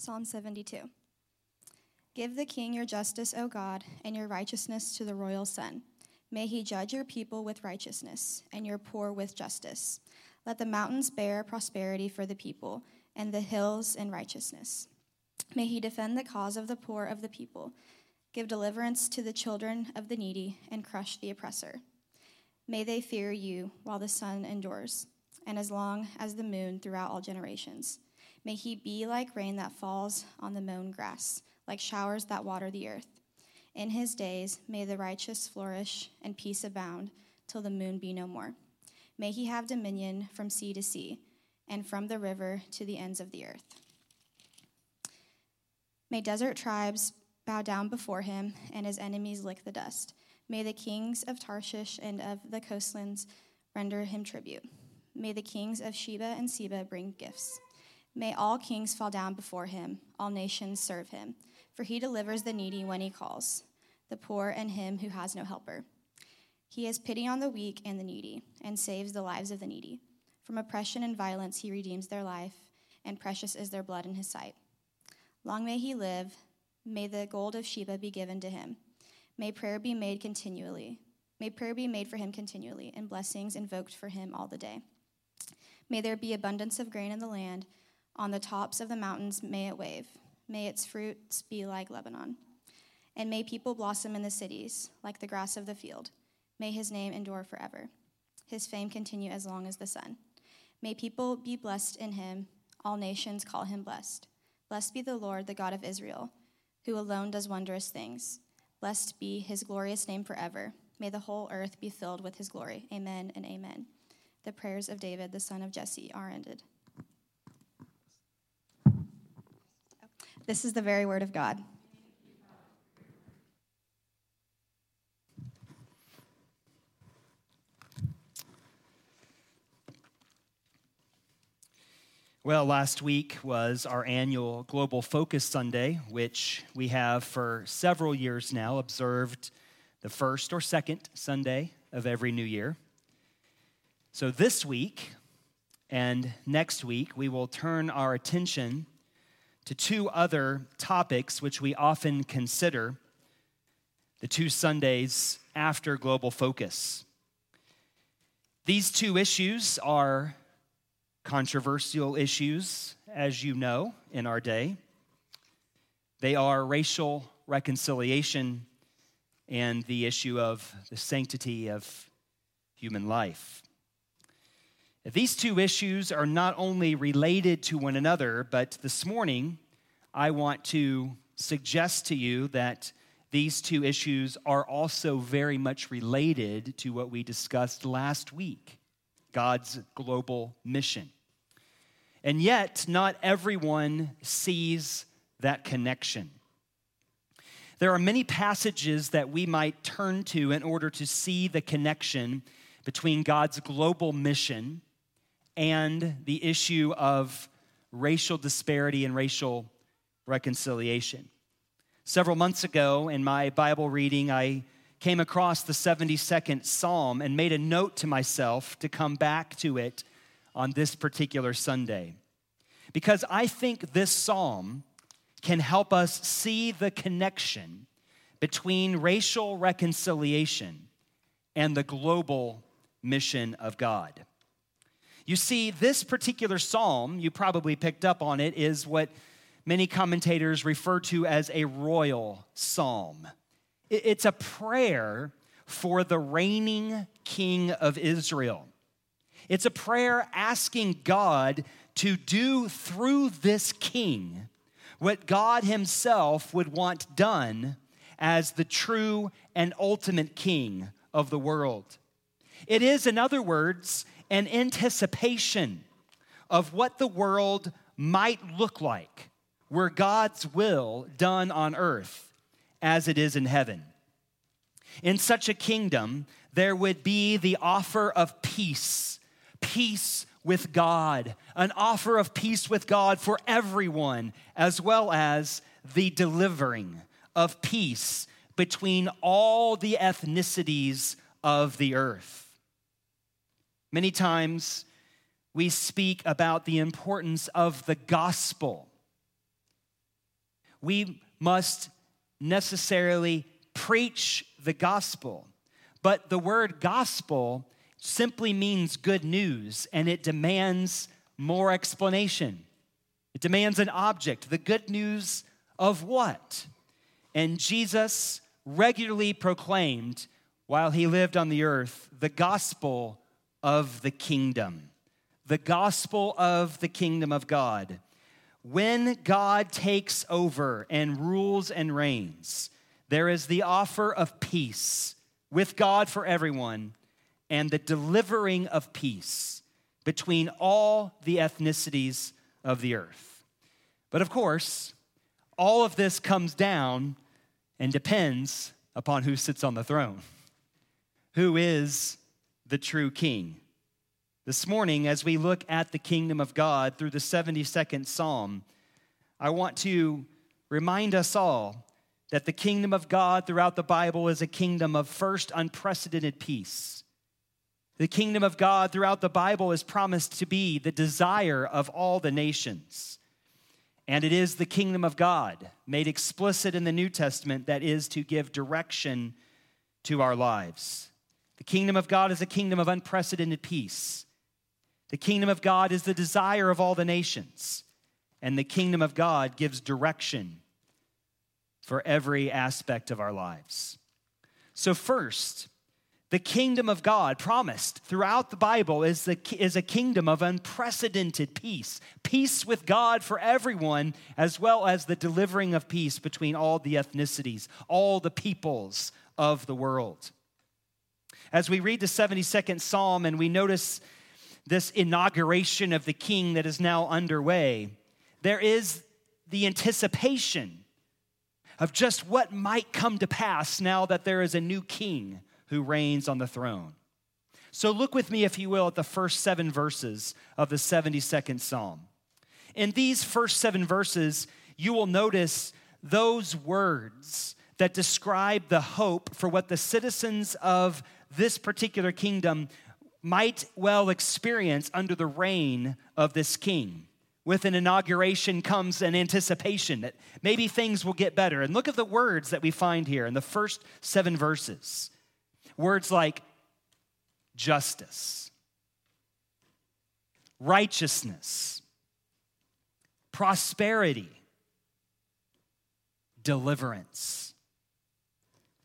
Psalm 72. Give the king your justice, O God, and your righteousness to the royal son. May he judge your people with righteousness, and your poor with justice. Let the mountains bear prosperity for the people, and the hills in righteousness. May he defend the cause of the poor of the people, give deliverance to the children of the needy, and crush the oppressor. May they fear you while the sun endures, and as long as the moon throughout all generations. May he be like rain that falls on the mown grass, like showers that water the earth. In his days may the righteous flourish and peace abound till the moon be no more. May he have dominion from sea to sea and from the river to the ends of the earth. May desert tribes bow down before him and his enemies lick the dust. May the kings of Tarshish and of the coastlands render him tribute. May the kings of Sheba and Seba bring gifts. May all kings fall down before him, all nations serve him. For he delivers the needy when he calls, the poor and him who has no helper. He has pity on the weak and the needy, and saves the lives of the needy. From oppression and violence he redeems their life, and precious is their blood in his sight. Long may he live. May the gold of Sheba be given to him. May prayer be made continually. May prayer be made for him continually, and blessings invoked for him all the day. May there be abundance of grain in the land. On the tops of the mountains may it wave. May its fruits be like Lebanon. And may people blossom in the cities, like the grass of the field. May his name endure forever. His fame continue as long as the sun. May people be blessed in him. All nations call him blessed. Blessed be the Lord, the God of Israel, who alone does wondrous things. Blessed be his glorious name forever. May the whole earth be filled with his glory. Amen and amen. The prayers of David, the son of Jesse, are ended. This is the very word of God. Well, last week was our annual Global Focus Sunday, which we have for several years now observed the first or second Sunday of every new year. So this week and next week, we will turn our attention to two other topics which we often consider the two Sundays after Global Focus. These two issues are controversial issues, as you know, in our day. They are racial reconciliation and the issue of the sanctity of human life. These two issues are not only related to one another, but this morning I want to suggest to you that these two issues are also very much related to what we discussed last week God's global mission. And yet, not everyone sees that connection. There are many passages that we might turn to in order to see the connection between God's global mission and the issue of racial disparity and racial reconciliation. Several months ago in my Bible reading, I came across the 72nd Psalm and made a note to myself to come back to it on this particular Sunday. Because I think this psalm can help us see the connection between racial reconciliation and the global mission of God. You see, this particular psalm, you probably picked up on it, is what many commentators refer to as a royal psalm. It's a prayer for the reigning king of Israel. It's a prayer asking God to do through this king what God himself would want done as the true and ultimate king of the world. It is, in other words, an anticipation of what the world might look like were God's will done on earth as it is in heaven. In such a kingdom, there would be the offer of peace, peace with God, an offer of peace with God for everyone, as well as the delivering of peace between all the ethnicities of the earth. Many times we speak about the importance of the gospel we must necessarily preach the gospel. But the word gospel simply means good news and it demands more explanation. It demands an object. The good news of what? And Jesus regularly proclaimed while he lived on the earth the gospel of the kingdom. The gospel of the kingdom of God. When God takes over and rules and reigns, there is the offer of peace with God for everyone and the delivering of peace between all the ethnicities of the earth. But of course, all of this comes down and depends upon who sits on the throne. Who is the true king? This morning, as we look at the kingdom of God through the 72nd Psalm, I want to remind us all that the kingdom of God throughout the Bible is a kingdom of first unprecedented peace. The kingdom of God throughout the Bible is promised to be the desire of all the nations. And it is the kingdom of God, made explicit in the New Testament, that is to give direction to our lives. The kingdom of God is a kingdom of unprecedented peace. The kingdom of God is the desire of all the nations, and the kingdom of God gives direction for every aspect of our lives. So, first, the kingdom of God promised throughout the Bible is, the, is a kingdom of unprecedented peace. Peace with God for everyone, as well as the delivering of peace between all the ethnicities, all the peoples of the world. As we read the 72nd Psalm and we notice this inauguration of the king that is now underway, there is the anticipation of just what might come to pass now that there is a new king who reigns on the throne. So look with me, if you will, at the first seven verses of the 72nd Psalm. In these first seven verses, you will notice those words that describe the hope for what the citizens of this particular kingdom might well experience under the reign of this king. With an inauguration comes an anticipation that maybe things will get better. And look at the words that we find here in the first seven verses words like justice, righteousness, prosperity, deliverance,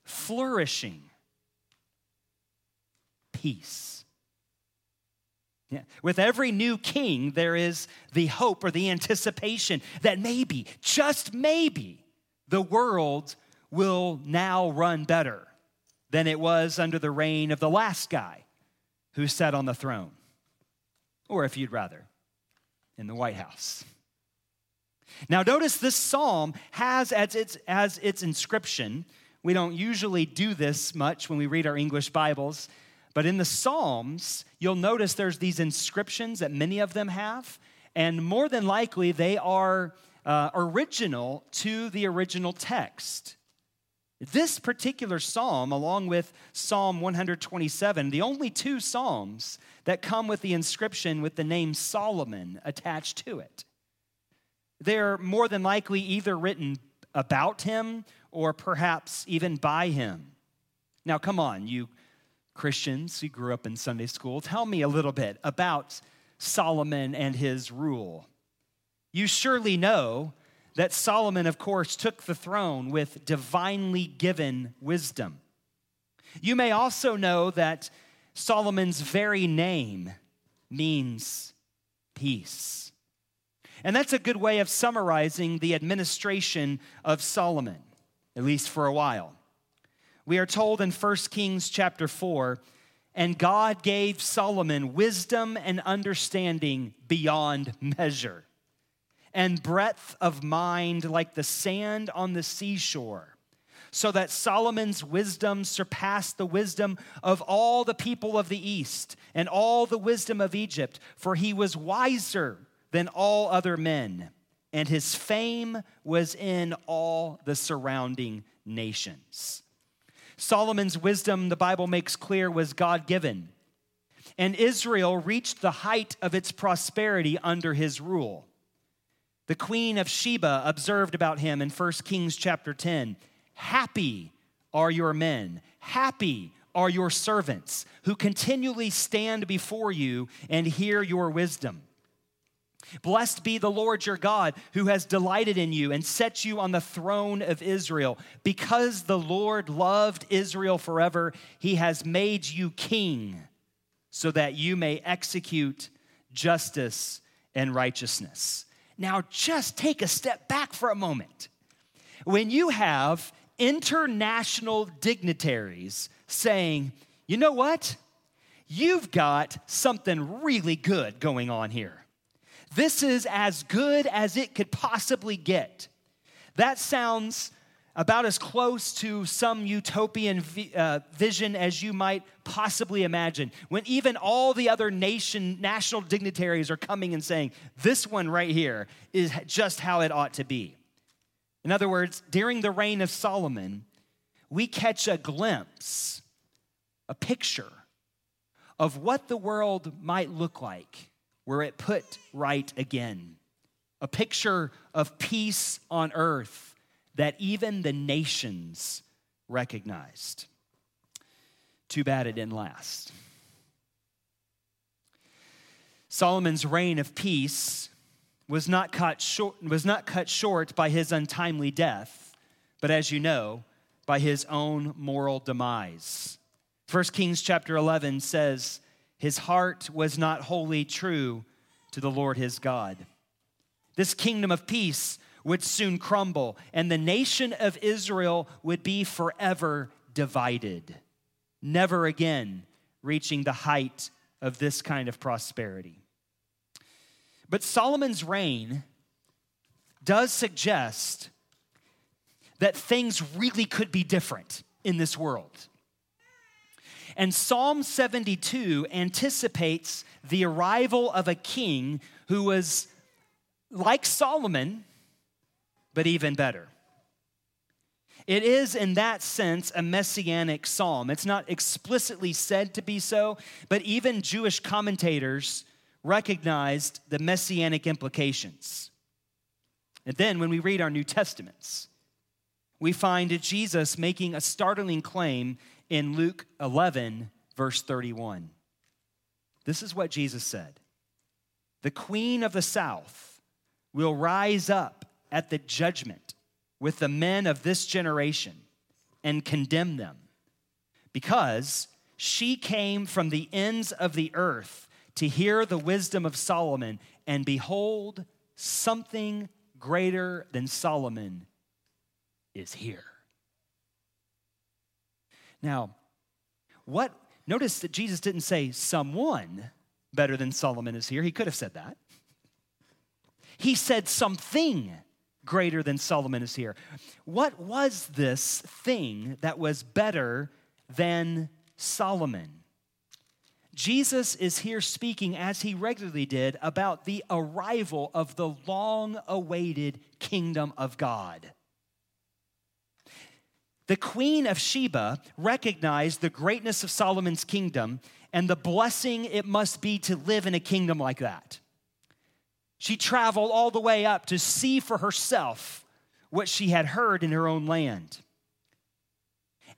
flourishing, peace. Yeah. With every new king, there is the hope or the anticipation that maybe, just maybe, the world will now run better than it was under the reign of the last guy who sat on the throne. Or if you'd rather, in the White House. Now, notice this psalm has as its, as its inscription, we don't usually do this much when we read our English Bibles. But in the Psalms, you'll notice there's these inscriptions that many of them have, and more than likely they are uh, original to the original text. This particular psalm, along with Psalm 127, the only two psalms that come with the inscription with the name Solomon attached to it. They're more than likely either written about him or perhaps even by him. Now, come on, you Christians who grew up in Sunday school, tell me a little bit about Solomon and his rule. You surely know that Solomon, of course, took the throne with divinely given wisdom. You may also know that Solomon's very name means peace. And that's a good way of summarizing the administration of Solomon, at least for a while we are told in 1 Kings chapter 4 and God gave Solomon wisdom and understanding beyond measure, and breadth of mind like the sand on the seashore, so that Solomon's wisdom surpassed the wisdom of all the people of the East and all the wisdom of Egypt, for he was wiser than all other men, and his fame was in all the surrounding nations. Solomon's wisdom, the Bible makes clear, was God given. And Israel reached the height of its prosperity under his rule. The queen of Sheba observed about him in 1 Kings chapter 10 Happy are your men, happy are your servants who continually stand before you and hear your wisdom. Blessed be the Lord your God, who has delighted in you and set you on the throne of Israel. Because the Lord loved Israel forever, he has made you king so that you may execute justice and righteousness. Now, just take a step back for a moment. When you have international dignitaries saying, you know what? You've got something really good going on here. This is as good as it could possibly get. That sounds about as close to some utopian uh, vision as you might possibly imagine. When even all the other nation national dignitaries are coming and saying, "This one right here is just how it ought to be." In other words, during the reign of Solomon, we catch a glimpse, a picture of what the world might look like were it put right again. A picture of peace on earth that even the nations recognized. Too bad it didn't last. Solomon's reign of peace was not cut short, was not cut short by his untimely death, but as you know, by his own moral demise. 1 Kings chapter 11 says, His heart was not wholly true to the Lord his God. This kingdom of peace would soon crumble, and the nation of Israel would be forever divided, never again reaching the height of this kind of prosperity. But Solomon's reign does suggest that things really could be different in this world. And Psalm 72 anticipates the arrival of a king who was like Solomon, but even better. It is, in that sense, a messianic psalm. It's not explicitly said to be so, but even Jewish commentators recognized the messianic implications. And then when we read our New Testaments, we find Jesus making a startling claim in Luke 11, verse 31. This is what Jesus said The queen of the south will rise up at the judgment with the men of this generation and condemn them, because she came from the ends of the earth to hear the wisdom of Solomon, and behold, something greater than Solomon is here. Now, what, notice that Jesus didn't say someone better than Solomon is here. He could have said that. He said something greater than Solomon is here. What was this thing that was better than Solomon? Jesus is here speaking, as he regularly did, about the arrival of the long awaited kingdom of God. The queen of Sheba recognized the greatness of Solomon's kingdom and the blessing it must be to live in a kingdom like that. She traveled all the way up to see for herself what she had heard in her own land.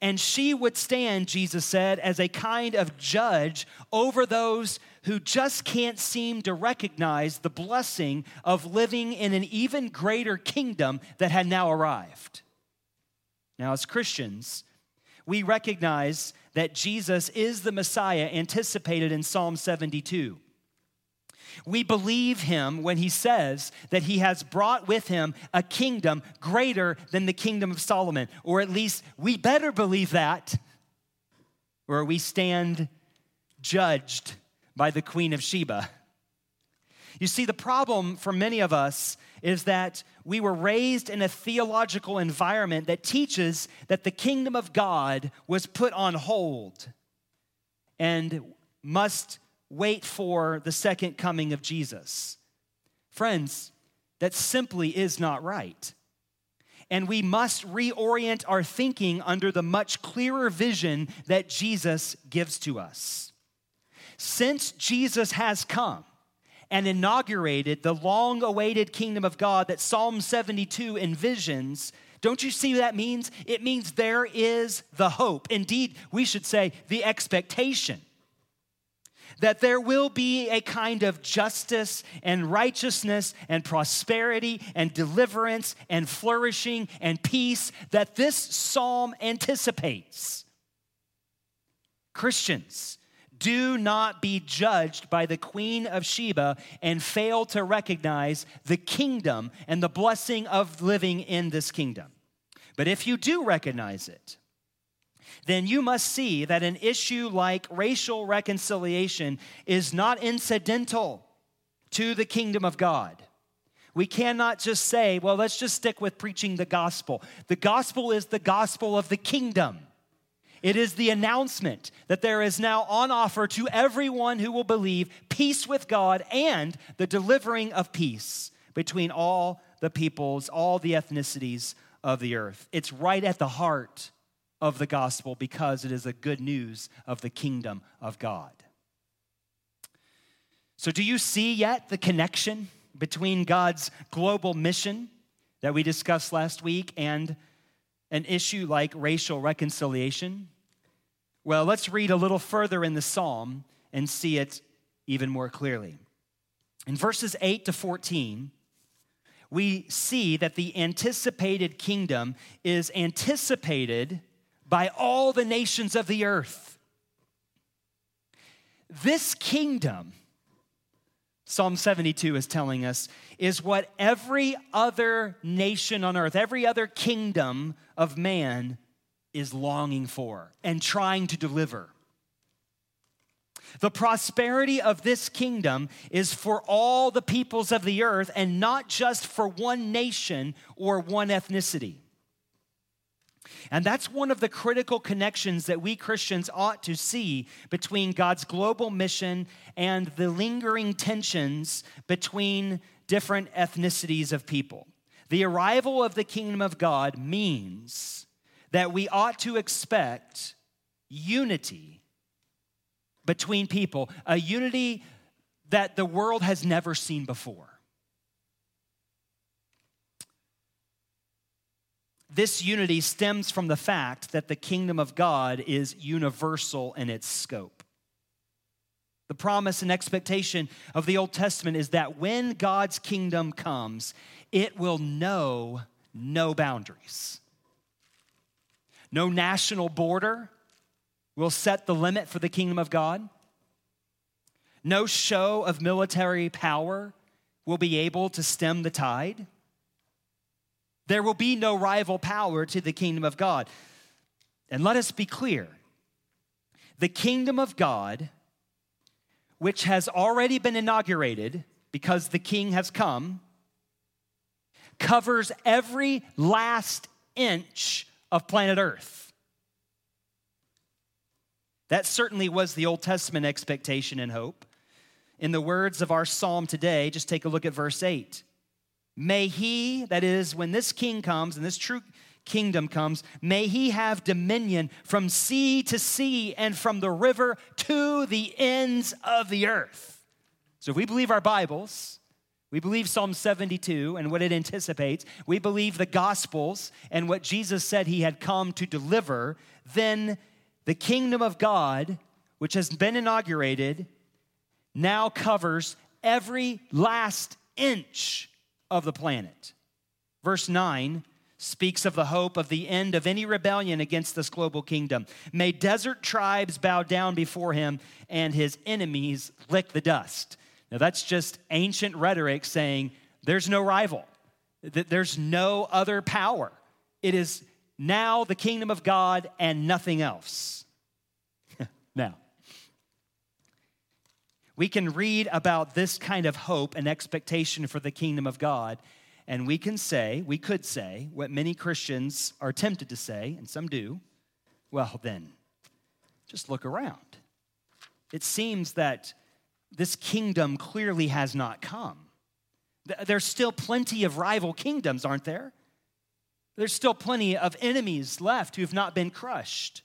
And she would stand, Jesus said, as a kind of judge over those who just can't seem to recognize the blessing of living in an even greater kingdom that had now arrived. Now, as Christians, we recognize that Jesus is the Messiah anticipated in Psalm 72. We believe him when he says that he has brought with him a kingdom greater than the kingdom of Solomon, or at least we better believe that, or we stand judged by the Queen of Sheba. You see, the problem for many of us is that we were raised in a theological environment that teaches that the kingdom of God was put on hold and must wait for the second coming of Jesus. Friends, that simply is not right. And we must reorient our thinking under the much clearer vision that Jesus gives to us. Since Jesus has come, and inaugurated the long awaited kingdom of God that Psalm 72 envisions, don't you see what that means? It means there is the hope. Indeed, we should say the expectation that there will be a kind of justice and righteousness and prosperity and deliverance and flourishing and peace that this psalm anticipates. Christians, do not be judged by the Queen of Sheba and fail to recognize the kingdom and the blessing of living in this kingdom. But if you do recognize it, then you must see that an issue like racial reconciliation is not incidental to the kingdom of God. We cannot just say, well, let's just stick with preaching the gospel. The gospel is the gospel of the kingdom. It is the announcement that there is now on offer to everyone who will believe peace with God and the delivering of peace between all the peoples, all the ethnicities of the earth. It's right at the heart of the gospel because it is the good news of the kingdom of God. So, do you see yet the connection between God's global mission that we discussed last week and an issue like racial reconciliation? Well, let's read a little further in the psalm and see it even more clearly. In verses 8 to 14, we see that the anticipated kingdom is anticipated by all the nations of the earth. This kingdom, Psalm 72 is telling us, is what every other nation on earth, every other kingdom of man is longing for and trying to deliver. The prosperity of this kingdom is for all the peoples of the earth and not just for one nation or one ethnicity. And that's one of the critical connections that we Christians ought to see between God's global mission and the lingering tensions between different ethnicities of people. The arrival of the kingdom of God means that we ought to expect unity between people, a unity that the world has never seen before. This unity stems from the fact that the kingdom of God is universal in its scope. The promise and expectation of the Old Testament is that when God's kingdom comes, it will know no boundaries. No national border will set the limit for the kingdom of God. No show of military power will be able to stem the tide. There will be no rival power to the kingdom of God. And let us be clear the kingdom of God, which has already been inaugurated because the king has come, covers every last inch of planet Earth. That certainly was the Old Testament expectation and hope. In the words of our psalm today, just take a look at verse 8. May he, that is, when this king comes and this true kingdom comes, may he have dominion from sea to sea and from the river to the ends of the earth. So if we believe our Bibles, we believe Psalm 72 and what it anticipates, we believe the Gospels and what Jesus said he had come to deliver, then the kingdom of God, which has been inaugurated, now covers every last inch of the planet. Verse 9 speaks of the hope of the end of any rebellion against this global kingdom. May desert tribes bow down before him and his enemies lick the dust. Now, that's just ancient rhetoric saying there's no rival, that there's no other power. It is now the kingdom of God and nothing else. now, we can read about this kind of hope and expectation for the kingdom of God, and we can say, we could say, what many Christians are tempted to say, and some do well, then, just look around. It seems that this kingdom clearly has not come. There's still plenty of rival kingdoms, aren't there? There's still plenty of enemies left who have not been crushed.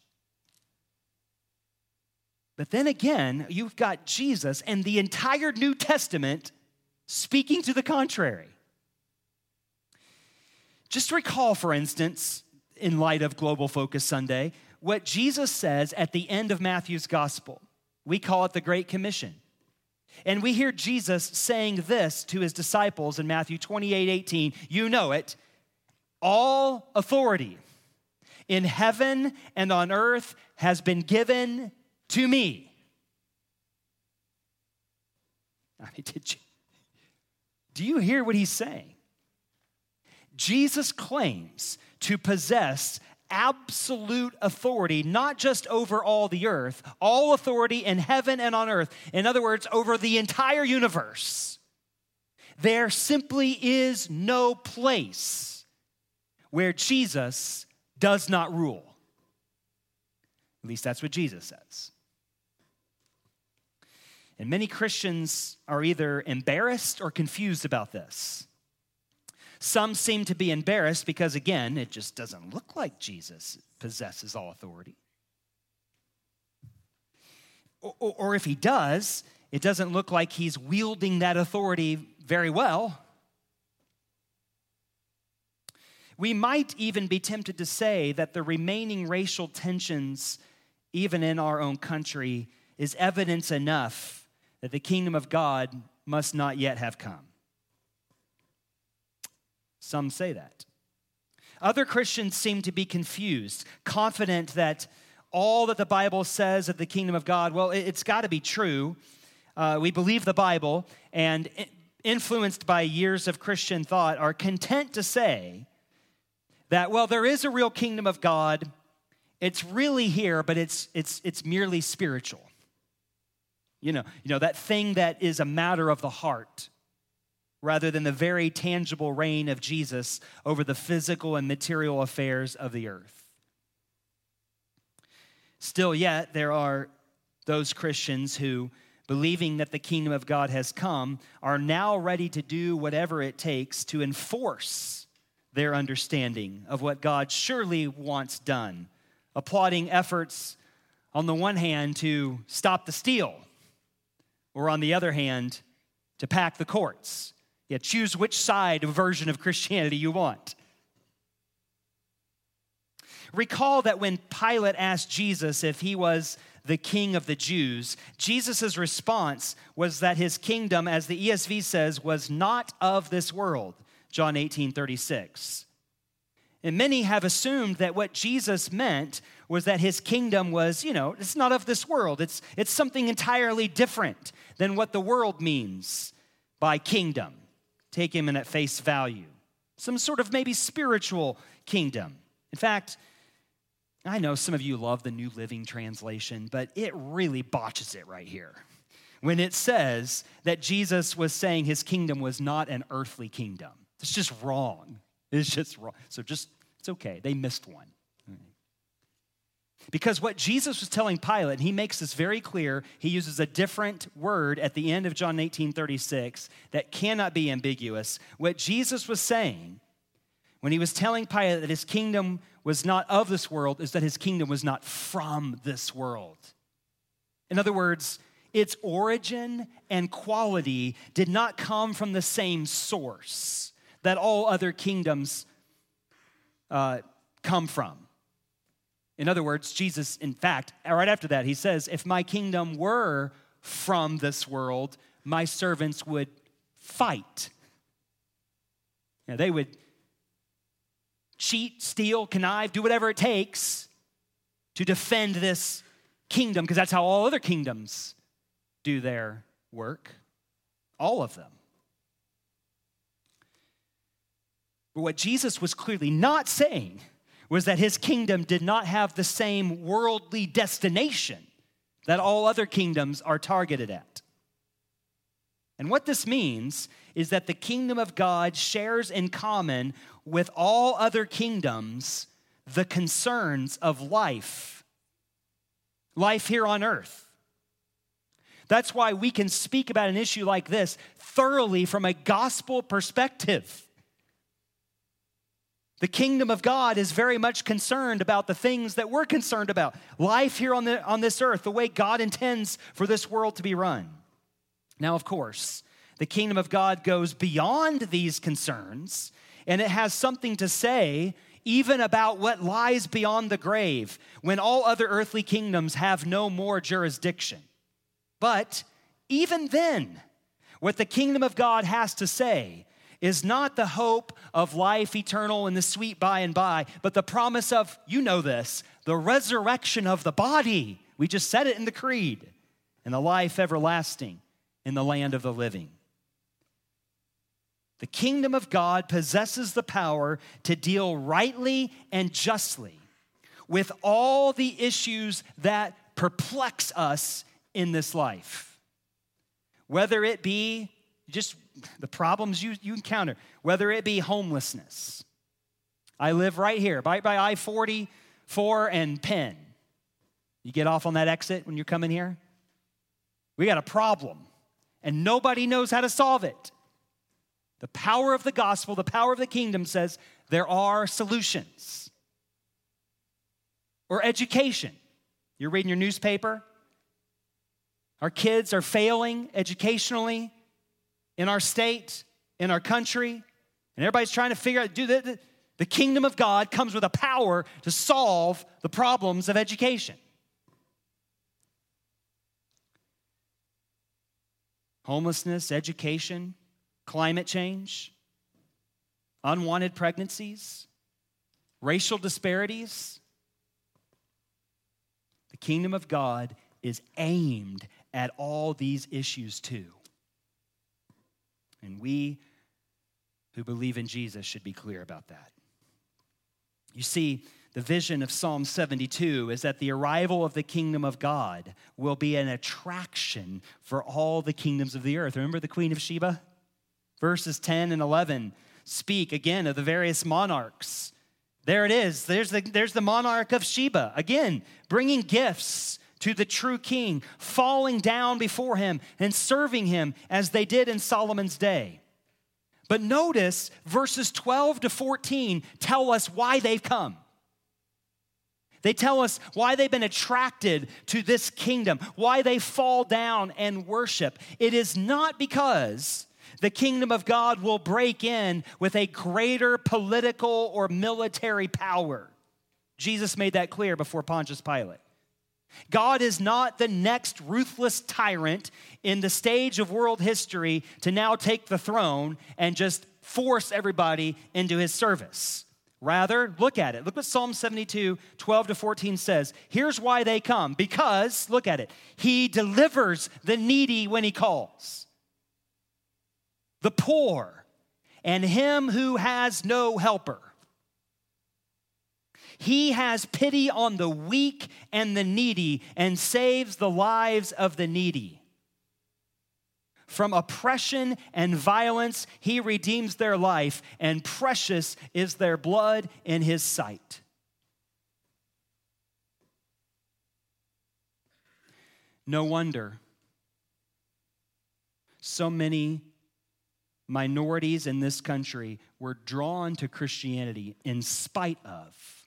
But then again, you've got Jesus and the entire New Testament speaking to the contrary. Just recall, for instance, in light of Global Focus Sunday, what Jesus says at the end of Matthew's gospel. We call it the Great Commission. And we hear Jesus saying this to his disciples in Matthew 28 18. You know it. All authority in heaven and on earth has been given to me. I mean, did you, do you hear what he's saying? Jesus claims to possess absolute authority, not just over all the earth, all authority in heaven and on earth. In other words, over the entire universe. There simply is no place where Jesus does not rule. At least that's what Jesus says. And many Christians are either embarrassed or confused about this. Some seem to be embarrassed because, again, it just doesn't look like Jesus possesses all authority. Or, or, if he does, it doesn't look like he's wielding that authority very well. We might even be tempted to say that the remaining racial tensions, even in our own country, is evidence enough that the kingdom of God must not yet have come. Some say that. Other Christians seem to be confused, confident that all that the Bible says of the kingdom of God, well, it's got to be true. Uh, we believe the Bible, and influenced by years of Christian thought, are content to say that, well, there is a real kingdom of God. It's really here, but it's, it's, it's merely spiritual. You know, you know, that thing that is a matter of the heart rather than the very tangible reign of Jesus over the physical and material affairs of the earth. Still, yet, there are those Christians who, believing that the kingdom of God has come, are now ready to do whatever it takes to enforce their understanding of what God surely wants done, applauding efforts on the one hand to stop the steal, or on the other hand, to pack the courts yeah, choose which side of version of Christianity you want. Recall that when Pilate asked Jesus if he was the king of the Jews, Jesus' response was that his kingdom, as the ESV says, was not of this world. John 18 36. And many have assumed that what Jesus meant was that his kingdom was, you know, it's not of this world. It's, it's something entirely different than what the world means by kingdom take him in at face value. Some sort of maybe spiritual kingdom. In fact, I know some of you love the New Living Translation, but it really botches it right here. When it says that Jesus was saying his kingdom was not an earthly kingdom, it's just wrong. It's just wrong. So just, it's okay. They missed one. Because what Jesus was telling Pilate, he makes this very clear. He uses a different word at the end of John 18 36 that cannot be ambiguous. What Jesus was saying when he was telling Pilate that his kingdom was not of this world is that his kingdom was not from this world. In other words, its origin and quality did not come from the same source that all other kingdoms uh, come from. In other words, Jesus, in fact, right after that, he says, If my kingdom were from this world, my servants would fight. Now, they would cheat, steal, connive, do whatever it takes to defend this kingdom, because that's how all other kingdoms do their work. All of them. But what Jesus was clearly not saying was that his kingdom did not have the same worldly destination that all other kingdoms are targeted at. And what this means is that the kingdom of God shares in common with all other kingdoms the concerns of life, life here on earth. That's why we can speak about an issue like this thoroughly from a gospel perspective. The kingdom of God is very much concerned about the things that we're concerned about life here on, the, on this earth, the way God intends for this world to be run. Now, of course, the kingdom of God goes beyond these concerns, and it has something to say even about what lies beyond the grave when all other earthly kingdoms have no more jurisdiction. But even then, what the kingdom of God has to say is not the hope of life eternal and the sweet by and by, but the promise of, you know this, the resurrection of the body. We just said it in the creed, and the life everlasting in the land of the living. The kingdom of God possesses the power to deal rightly and justly with all the issues that perplex us in this life. Whether it be just the problems you, you encounter, whether it be homelessness. I live right here, right by I 44 and Penn. You get off on that exit when you're coming here? We got a problem, and nobody knows how to solve it. The power of the gospel, the power of the kingdom says there are solutions. Or education. You're reading your newspaper. Our kids are failing educationally in our state, in our country, and everybody's trying to figure out do the, the kingdom of God comes with a power to solve the problems of education. Homelessness, education, climate change, unwanted pregnancies, racial disparities. The kingdom of God is aimed at all these issues too. And we who believe in Jesus should be clear about that. You see, the vision of Psalm 72 is that the arrival of the kingdom of God will be an attraction for all the kingdoms of the earth. Remember the Queen of Sheba? Verses 10 and 11 speak again of the various monarchs. There it is. There's the, there's the monarch of Sheba, again, bringing gifts to the true king, falling down before him and serving him as they did in Solomon's day. But notice verses 12 to 14 tell us why they've come. They tell us why they've been attracted to this kingdom, why they fall down and worship. It is not because the kingdom of God will break in with a greater political or military power. Jesus made that clear before Pontius Pilate. God is not the next ruthless tyrant in the stage of world history to now take the throne and just force everybody into his service. Rather, look at it. Look what Psalm 72, 12 to 14 says. Here's why they come. Because, look at it, he delivers the needy when he calls the poor, and him who has no helper. He has pity on the weak and the needy and saves the lives of the needy. From oppression and violence, he redeems their life, and precious is their blood in his sight. No wonder so many minorities in this country were drawn to Christianity in spite of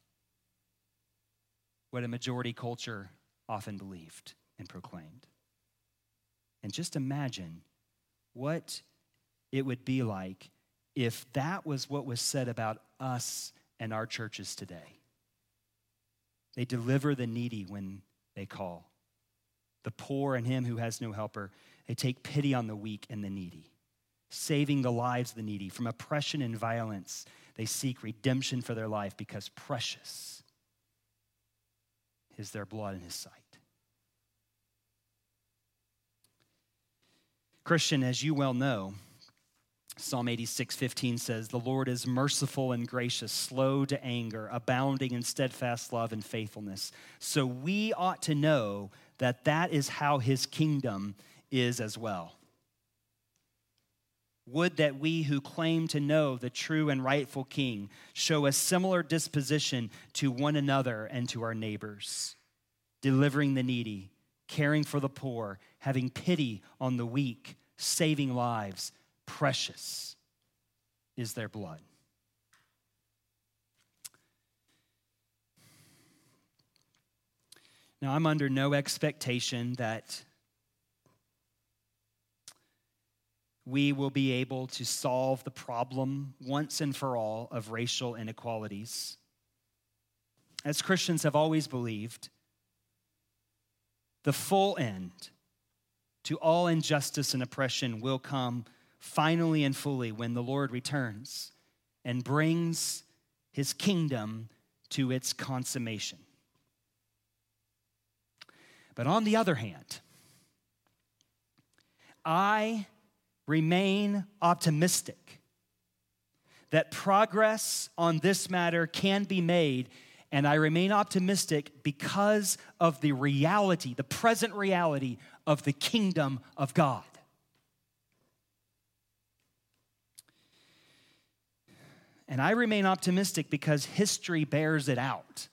what a majority culture often believed and proclaimed. And just imagine what it would be like if that was what was said about us and our churches today. They deliver the needy when they call, the poor and him who has no helper. They take pity on the weak and the needy saving the lives of the needy from oppression and violence. They seek redemption for their life because precious is their blood in his sight. Christian, as you well know, Psalm 86, 15 says, The Lord is merciful and gracious, slow to anger, abounding in steadfast love and faithfulness. So we ought to know that that is how his kingdom is as well. Would that we who claim to know the true and rightful King show a similar disposition to one another and to our neighbors, delivering the needy, caring for the poor, having pity on the weak, saving lives. Precious is their blood. Now, I'm under no expectation that we will be able to solve the problem once and for all of racial inequalities. As Christians have always believed, the full end to all injustice and oppression will come finally and fully when the Lord returns and brings his kingdom to its consummation. But on the other hand, I remain optimistic that progress on this matter can be made, and I remain optimistic because of the reality, the present reality of the kingdom of God. And I remain optimistic because history bears it out.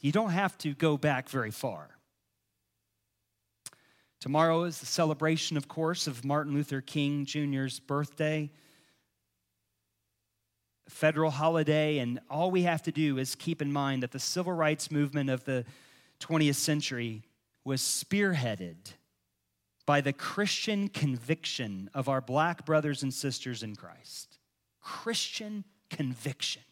You don't have to go back very far. Tomorrow is the celebration, of course, of Martin Luther King Jr.'s birthday, federal holiday, and all we have to do is keep in mind that the civil rights movement of the 20th century was spearheaded by the Christian conviction of our black brothers and sisters in Christ. Christian conviction.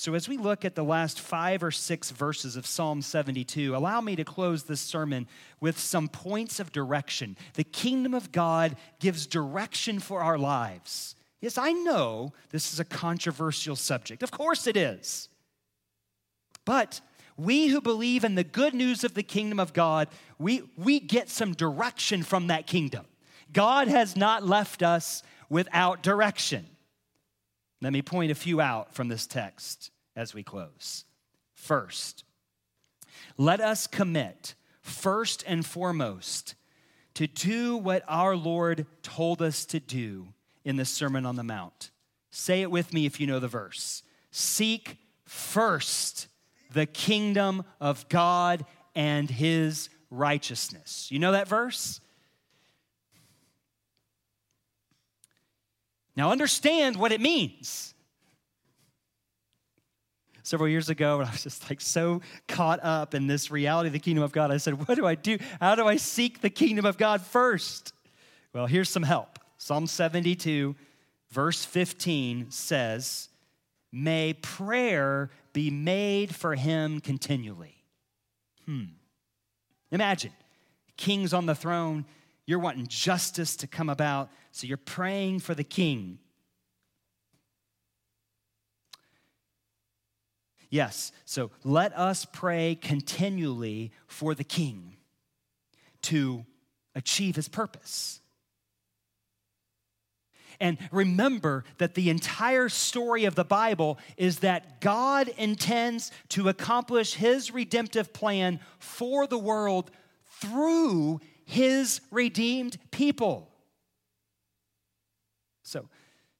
So, as we look at the last five or six verses of Psalm 72, allow me to close this sermon with some points of direction. The kingdom of God gives direction for our lives. Yes, I know this is a controversial subject. Of course it is. But we who believe in the good news of the kingdom of God, we, we get some direction from that kingdom. God has not left us without direction. Let me point a few out from this text as we close. First, let us commit, first and foremost, to do what our Lord told us to do in the Sermon on the Mount. Say it with me if you know the verse. Seek first the kingdom of God and his righteousness. You know that verse? Now, understand what it means. Several years ago, I was just like so caught up in this reality of the kingdom of God. I said, What do I do? How do I seek the kingdom of God first? Well, here's some help. Psalm 72, verse 15 says, May prayer be made for him continually. Hmm. Imagine, king's on the throne, you're wanting justice to come about, so you're praying for the king. Yes, so let us pray continually for the king to achieve his purpose. And remember that the entire story of the Bible is that God intends to accomplish his redemptive plan for the world through his redeemed people. So,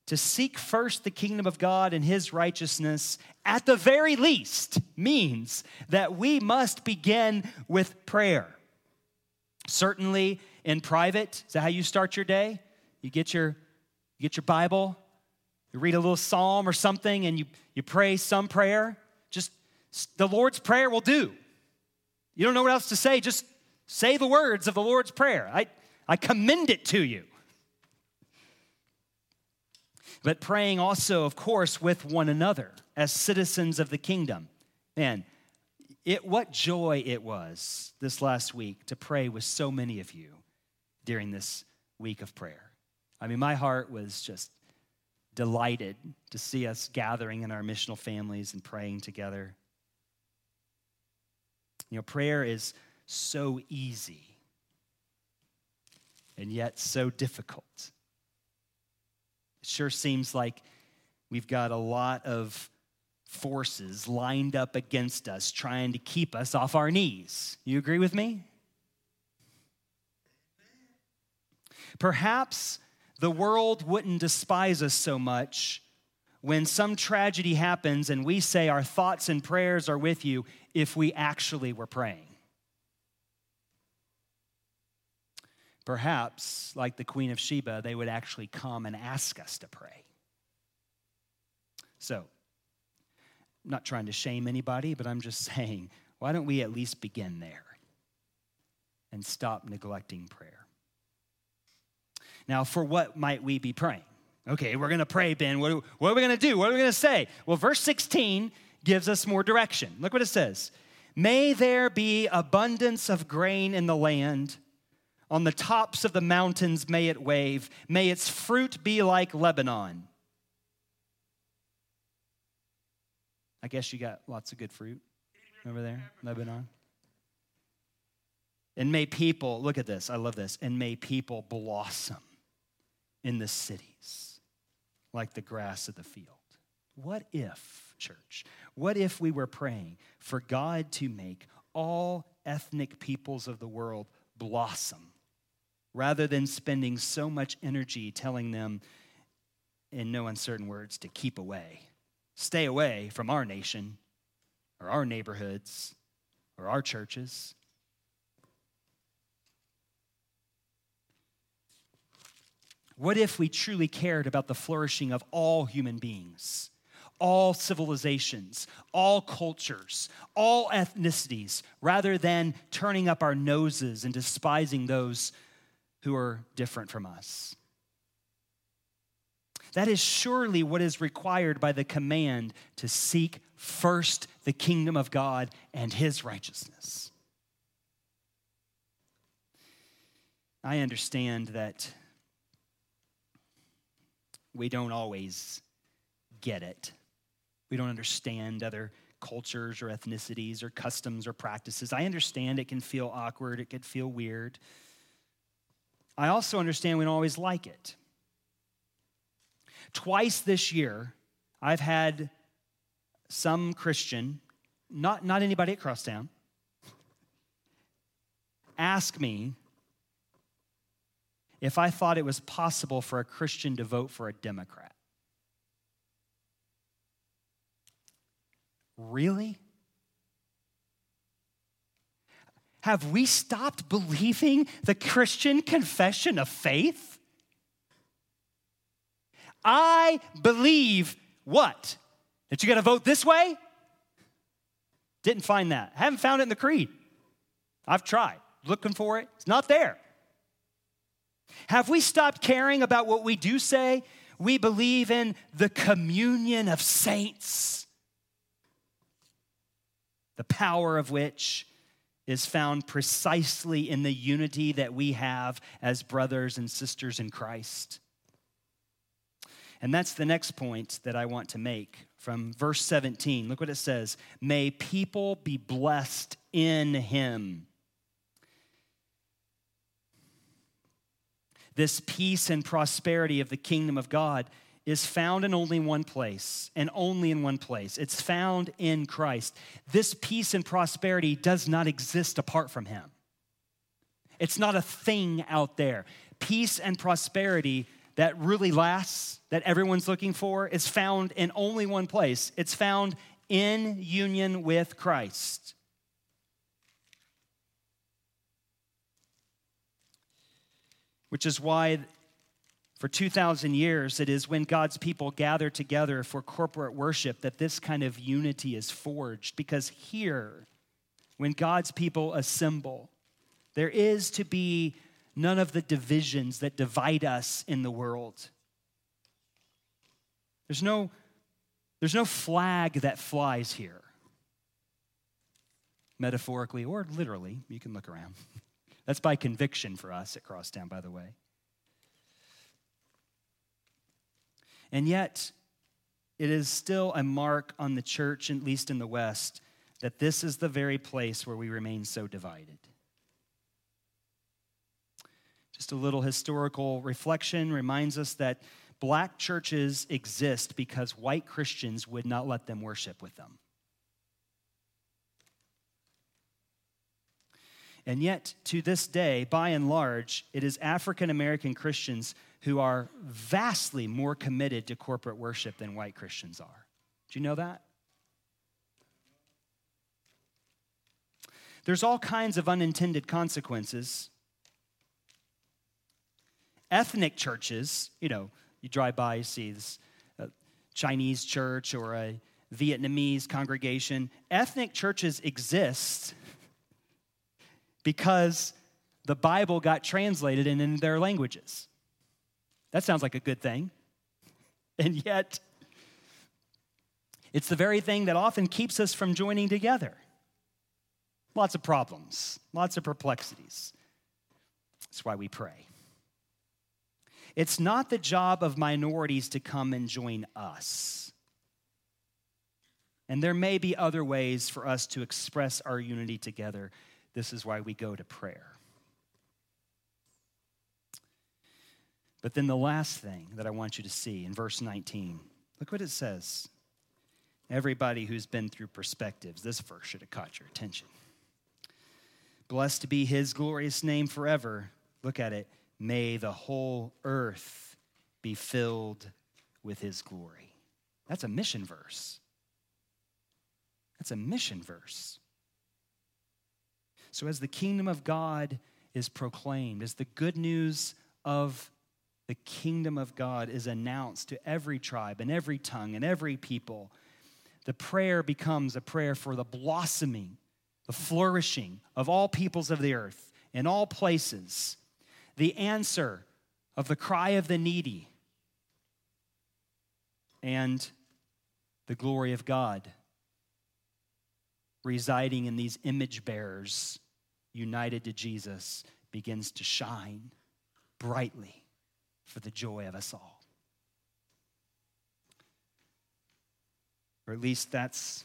to seek first the kingdom of God and his righteousness, at the very least, means that we must begin with prayer. Certainly in private, is that how you start your day? You get your, you get your Bible, you read a little psalm or something, and you, you pray some prayer. Just the Lord's Prayer will do. You don't know what else to say, just Say the words of the Lord's Prayer. I, I commend it to you. But praying also, of course, with one another as citizens of the kingdom. Man, it, what joy it was this last week to pray with so many of you during this week of prayer. I mean, my heart was just delighted to see us gathering in our missional families and praying together. You know, prayer is so easy and yet so difficult. It sure seems like we've got a lot of forces lined up against us trying to keep us off our knees. You agree with me? Perhaps the world wouldn't despise us so much when some tragedy happens and we say our thoughts and prayers are with you if we actually were praying. Perhaps, like the Queen of Sheba, they would actually come and ask us to pray. So, I'm not trying to shame anybody, but I'm just saying, why don't we at least begin there and stop neglecting prayer? Now, for what might we be praying? Okay, we're going to pray, Ben. What, what are we going to do? What are we going to say? Well, verse 16 gives us more direction. Look what it says May there be abundance of grain in the land. On the tops of the mountains may it wave. May its fruit be like Lebanon. I guess you got lots of good fruit over there, Lebanon. And may people, look at this, I love this, and may people blossom in the cities like the grass of the field. What if, church, what if we were praying for God to make all ethnic peoples of the world blossom rather than spending so much energy telling them, in no uncertain words, to keep away? Stay away from our nation or our neighborhoods or our churches. What if we truly cared about the flourishing of all human beings, all civilizations, all cultures, all ethnicities, rather than turning up our noses and despising those who are different from us? That is surely what is required by the command to seek first the kingdom of God and his righteousness. I understand that we don't always get it. We don't understand other cultures or ethnicities or customs or practices. I understand it can feel awkward, it can feel weird. I also understand we don't always like it. Twice this year, I've had some Christian, not, not anybody at Crosstown, ask me if I thought it was possible for a Christian to vote for a Democrat. Really? Have we stopped believing the Christian confession of faith? I believe what? That you got to vote this way? Didn't find that. Haven't found it in the creed. I've tried looking for it, it's not there. Have we stopped caring about what we do say? We believe in the communion of saints, the power of which is found precisely in the unity that we have as brothers and sisters in Christ. And that's the next point that I want to make from verse 17. Look what it says May people be blessed in him. This peace and prosperity of the kingdom of God is found in only one place, and only in one place. It's found in Christ. This peace and prosperity does not exist apart from Him. It's not a thing out there. Peace and prosperity that really lasts, that everyone's looking for, is found in only one place. It's found in union with Christ. Which is why for 2,000 years, it is when God's people gather together for corporate worship that this kind of unity is forged. Because here, when God's people assemble, there is to be none of the divisions that divide us in the world. There's no, there's no flag that flies here, metaphorically or literally. You can look around. That's by conviction for us at Crosstown, by the way. And yet, it is still a mark on the church, at least in the West, that this is the very place where we remain so divided. Just a little historical reflection reminds us that black churches exist because white Christians would not let them worship with them. And yet, to this day, by and large, it is African American Christians who are vastly more committed to corporate worship than white Christians are. Do you know that? There's all kinds of unintended consequences. Ethnic churches, you know, you drive by, you see this uh, Chinese church or a Vietnamese congregation. Ethnic churches exist because the Bible got translated in, in their languages. That sounds like a good thing. And yet, it's the very thing that often keeps us from joining together. Lots of problems, lots of perplexities. That's why we pray. It's not the job of minorities to come and join us. And there may be other ways for us to express our unity together. This is why we go to prayer. But then the last thing that I want you to see in verse 19, look what it says. Everybody who's been through perspectives, this verse should have caught your attention. Blessed be his glorious name forever. Look at it. May the whole earth be filled with his glory. That's a mission verse. That's a mission verse. So, as the kingdom of God is proclaimed, as the good news of the kingdom of God is announced to every tribe and every tongue and every people, the prayer becomes a prayer for the blossoming, the flourishing of all peoples of the earth in all places. The answer of the cry of the needy, and the glory of God residing in these image bearers united to Jesus begins to shine brightly for the joy of us all. Or at least that's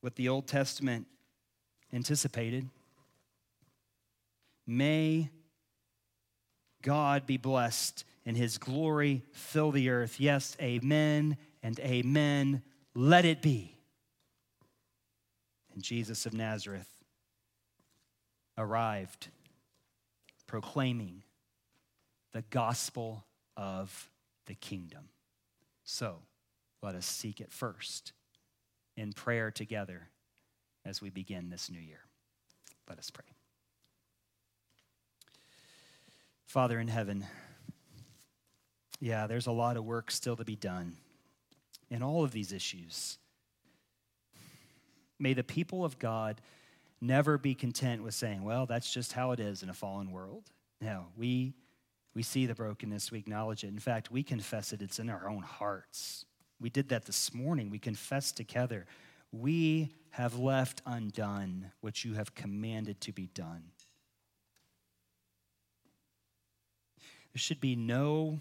what the Old Testament anticipated. May God be blessed and his glory fill the earth. Yes, amen and amen. Let it be. And Jesus of Nazareth arrived proclaiming the gospel of the kingdom. So let us seek it first in prayer together as we begin this new year. Let us pray. Father in heaven, yeah, there's a lot of work still to be done in all of these issues. May the people of God never be content with saying, well, that's just how it is in a fallen world. No, we, we see the brokenness, we acknowledge it. In fact, we confess it, it's in our own hearts. We did that this morning. We confessed together. We have left undone what you have commanded to be done. There should be no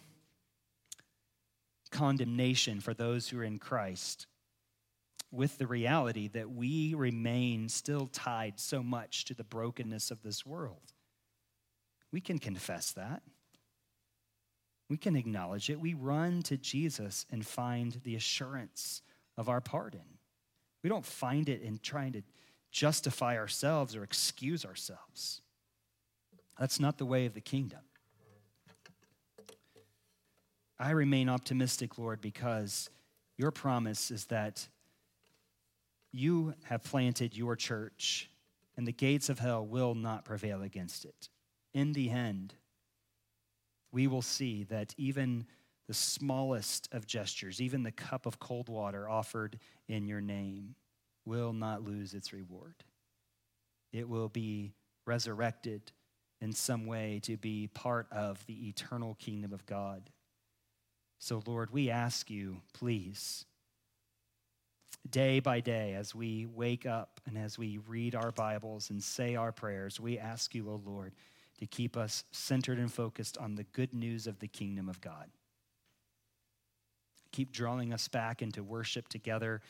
condemnation for those who are in Christ with the reality that we remain still tied so much to the brokenness of this world. We can confess that. We can acknowledge it. We run to Jesus and find the assurance of our pardon. We don't find it in trying to justify ourselves or excuse ourselves. That's not the way of the kingdom. I remain optimistic, Lord, because your promise is that you have planted your church and the gates of hell will not prevail against it. In the end, we will see that even the smallest of gestures, even the cup of cold water offered in your name, will not lose its reward. It will be resurrected in some way to be part of the eternal kingdom of God. So, Lord, we ask you, please, day by day, as we wake up and as we read our Bibles and say our prayers, we ask you, O oh Lord, to keep us centered and focused on the good news of the kingdom of God. Keep drawing us back into worship together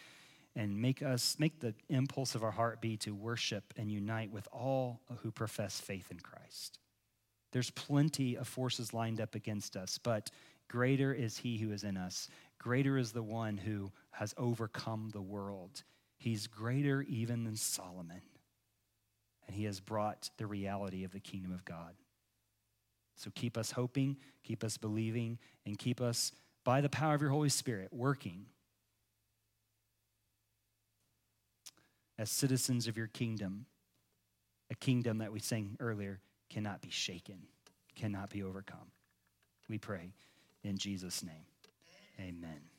and make us make the impulse of our heart be to worship and unite with all who profess faith in Christ. There's plenty of forces lined up against us, but Greater is he who is in us. Greater is the one who has overcome the world. He's greater even than Solomon. And he has brought the reality of the kingdom of God. So keep us hoping, keep us believing, and keep us, by the power of your Holy Spirit, working as citizens of your kingdom, a kingdom that we sang earlier cannot be shaken, cannot be overcome. We pray. In Jesus' name, amen.